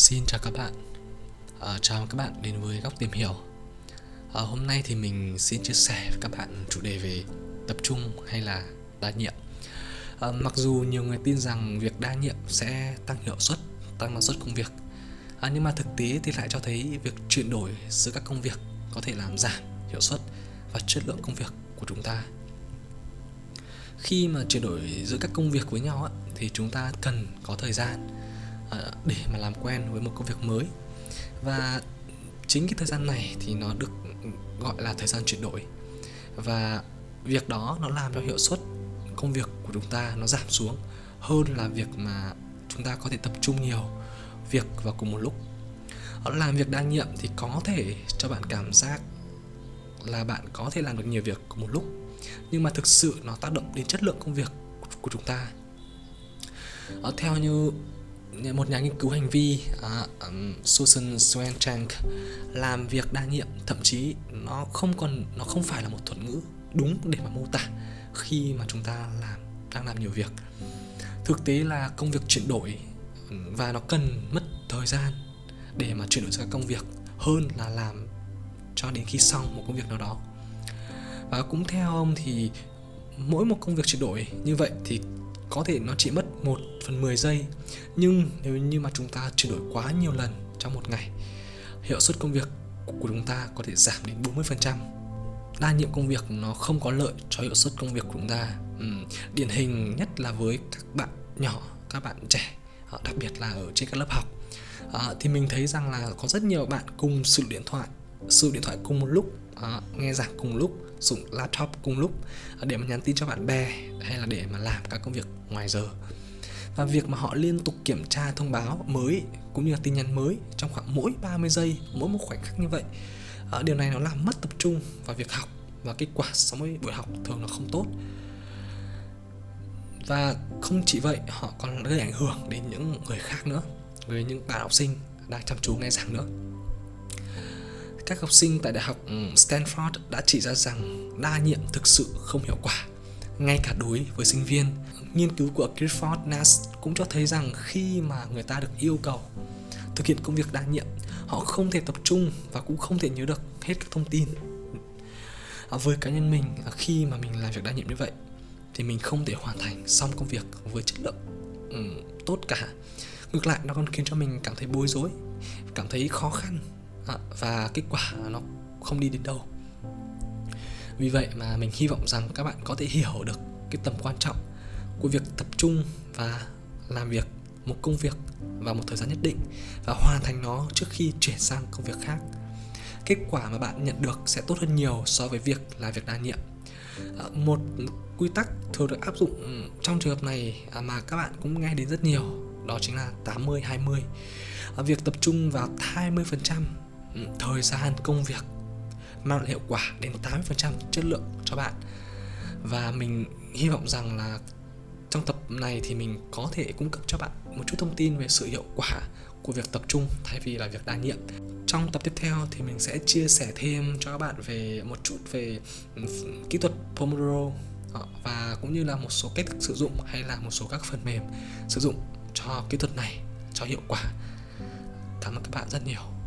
Xin chào các bạn. À, Chào các bạn đến với Góc Tìm Hiểu. À, Hôm nay thì mình xin chia sẻ với các bạn chủ đề về tập trung hay là đa nhiệm. À, Mặc dù nhiều người tin rằng việc đa nhiệm sẽ tăng hiệu suất, tăng năng suất công việc à, Nhưng mà thực tế thì lại cho thấy việc chuyển đổi giữa các công việc có thể làm giảm hiệu suất và chất lượng công việc của chúng ta. Khi mà chuyển đổi giữa các công việc với nhau thì chúng ta cần có thời gian Ờ, để mà làm quen với một công việc mới. Và chính cái thời gian này thì nó được ừ, gọi là thời gian chuyển đổi. Và việc đó nó làm cho hiệu suất công việc của chúng ta nó giảm xuống hơn là việc mà chúng ta có thể tập trung nhiều việc vào cùng một lúc. Làm việc đa nhiệm thì có thể cho bạn cảm giác là bạn có thể làm được nhiều việc cùng một lúc, nhưng mà thực sự nó tác động đến chất lượng công việc của chúng ta. Theo như một nhà nghiên cứu hành vi uh, um, Susan Swenchank làm việc đa nhiệm thậm chí nó không còn nó không phải là một thuật ngữ đúng để mà mô tả khi mà chúng ta làm đang làm nhiều việc. Thực tế là công việc chuyển đổi và nó cần mất thời gian để mà chuyển đổi sang công việc hơn là làm cho đến khi xong một công việc nào đó. Và cũng theo ông thì mỗi một công việc chuyển đổi như vậy thì có thể nó chỉ mất 1 phần 10 giây. Nhưng nếu như mà chúng ta chuyển đổi quá nhiều lần trong một ngày hiệu suất công việc của chúng ta có thể giảm đến 40% đa nhiệm công việc nó không có lợi cho hiệu suất công việc của chúng ta. Ừ. điển hình nhất là với các bạn nhỏ các bạn trẻ ờ, đặc biệt là ở trên các lớp học. À, thì mình thấy rằng là có rất nhiều bạn cùng sử điện thoại sử điện thoại cùng một lúc uh, nghe giảng cùng lúc dùng laptop cùng lúc uh, để mà nhắn tin cho bạn bè hay là để mà làm các công việc ngoài giờ. Và việc mà họ liên tục kiểm tra thông báo mới cũng như là tin nhắn mới trong khoảng mỗi 30 giây mỗi một khoảnh khắc như vậy uh, điều này nó làm mất tập trung vào việc học và kết quả sau mỗi buổi học thường là không tốt. Và không chỉ vậy họ còn gây ảnh hưởng đến những người khác nữa với những bạn học sinh đang chăm chú nghe giảng nữa các học sinh tại Đại học ừ, Stanford đã chỉ ra rằng đa nhiệm thực sự không hiệu quả, ngay cả đối với sinh viên. Nghiên cứu của Clifford Nash cũng cho thấy rằng khi mà người ta được yêu cầu thực hiện công việc đa nhiệm, họ không thể tập trung và cũng không thể nhớ được hết các thông tin. À, với cá nhân mình, à, khi mà mình làm việc đa nhiệm như vậy, thì mình không thể hoàn thành xong công việc với chất lượng um, tốt cả. Ngược lại, nó còn khiến cho mình cảm thấy bối rối, cảm thấy khó khăn Ờ, và kết quả nó không đi đến đâu. Vì vậy mà mình hy vọng rằng các bạn có thể hiểu được cái tầm quan trọng của việc tập trung và làm việc, một công việc vào một thời gian nhất định và hoàn thành nó trước khi chuyển sang công việc khác. Kết quả mà bạn nhận được sẽ tốt hơn nhiều so với việc là việc đa nhiệm. Ờ, một quy tắc thường được áp dụng trong trường hợp này à, mà các bạn cũng nghe đến rất nhiều, đó chính là 80 20 ờ, việc tập trung vào 20% Ừ, thời gian công việc mang lại hiệu quả đến 80% chất lượng cho bạn. Và mình hy vọng rằng là trong tập này thì mình có thể cung cấp cho bạn một chút thông tin về sự hiệu quả của việc tập trung thay vì là việc đa nhiệm. Trong tập tiếp theo thì mình sẽ chia sẻ thêm cho các bạn về một chút về ừ, kỹ thuật Pomodoro ờ, và cũng như là một số cách thức sử dụng hay là một số các phần mềm sử dụng cho kỹ thuật này cho hiệu quả. Cảm ơn các bạn rất nhiều.